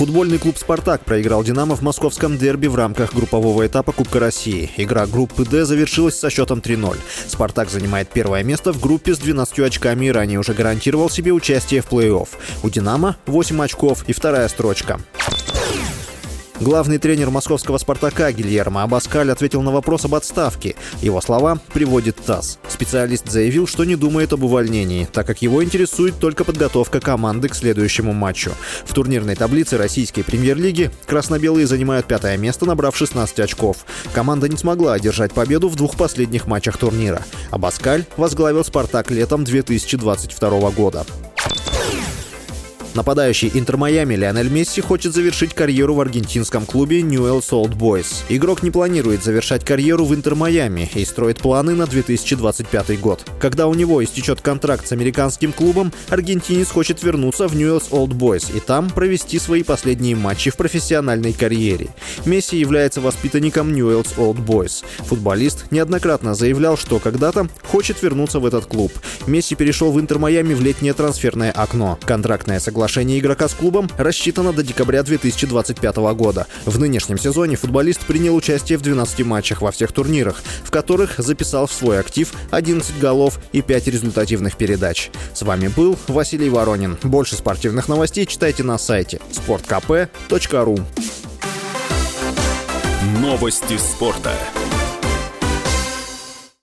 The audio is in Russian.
Футбольный клуб «Спартак» проиграл «Динамо» в московском дерби в рамках группового этапа Кубка России. Игра группы «Д» завершилась со счетом 3-0. «Спартак» занимает первое место в группе с 12 очками и ранее уже гарантировал себе участие в плей-офф. У «Динамо» 8 очков и вторая строчка. Главный тренер московского «Спартака» Гильермо Абаскаль ответил на вопрос об отставке. Его слова приводит ТАСС. Специалист заявил, что не думает об увольнении, так как его интересует только подготовка команды к следующему матчу. В турнирной таблице российской премьер-лиги красно-белые занимают пятое место, набрав 16 очков. Команда не смогла одержать победу в двух последних матчах турнира. Абаскаль возглавил «Спартак» летом 2022 года. Нападающий Интер Майами Лионель Месси хочет завершить карьеру в аргентинском клубе Newell's Old Boys. Игрок не планирует завершать карьеру в Интер Майами и строит планы на 2025 год. Когда у него истечет контракт с американским клубом, аргентинец хочет вернуться в Newell's Old Boys и там провести свои последние матчи в профессиональной карьере. Месси является воспитанником Newell's Old Boys. Футболист неоднократно заявлял, что когда-то хочет вернуться в этот клуб. Месси перешел в Интер Майами в летнее трансферное окно. Контрактное соглашение Соглашение игрока с клубом рассчитано до декабря 2025 года. В нынешнем сезоне футболист принял участие в 12 матчах во всех турнирах, в которых записал в свой актив 11 голов и 5 результативных передач. С вами был Василий Воронин. Больше спортивных новостей читайте на сайте sportkp.ru Новости спорта.